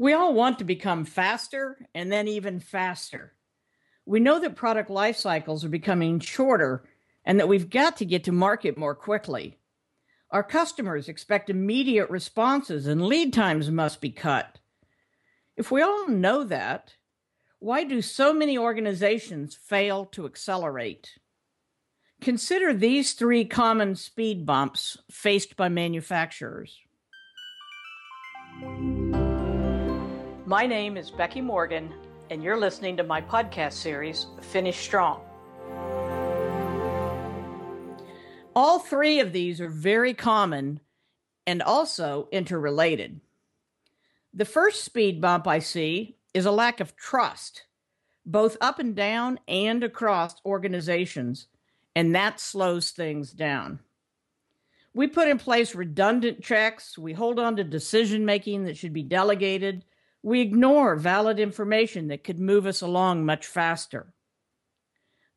We all want to become faster and then even faster. We know that product life cycles are becoming shorter and that we've got to get to market more quickly. Our customers expect immediate responses and lead times must be cut. If we all know that, why do so many organizations fail to accelerate? Consider these three common speed bumps faced by manufacturers. My name is Becky Morgan, and you're listening to my podcast series, Finish Strong. All three of these are very common and also interrelated. The first speed bump I see is a lack of trust, both up and down and across organizations, and that slows things down. We put in place redundant checks, we hold on to decision making that should be delegated, we ignore valid information that could move us along much faster.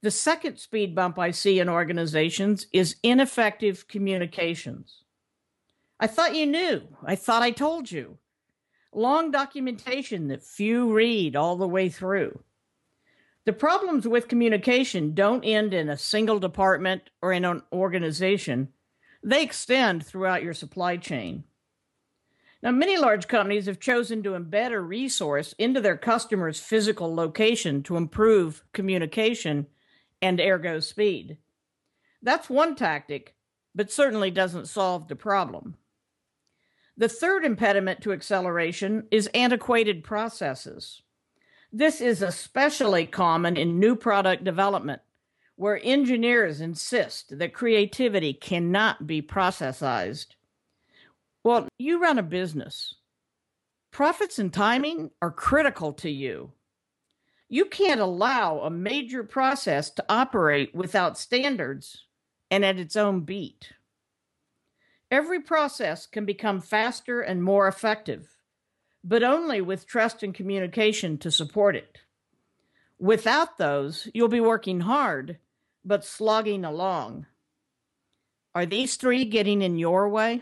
The second speed bump I see in organizations is ineffective communications. I thought you knew. I thought I told you. Long documentation that few read all the way through. The problems with communication don't end in a single department or in an organization, they extend throughout your supply chain. Now, many large companies have chosen to embed a resource into their customer's physical location to improve communication and ergo speed. That's one tactic, but certainly doesn't solve the problem. The third impediment to acceleration is antiquated processes. This is especially common in new product development, where engineers insist that creativity cannot be processized. Well, you run a business. Profits and timing are critical to you. You can't allow a major process to operate without standards and at its own beat. Every process can become faster and more effective, but only with trust and communication to support it. Without those, you'll be working hard, but slogging along. Are these three getting in your way?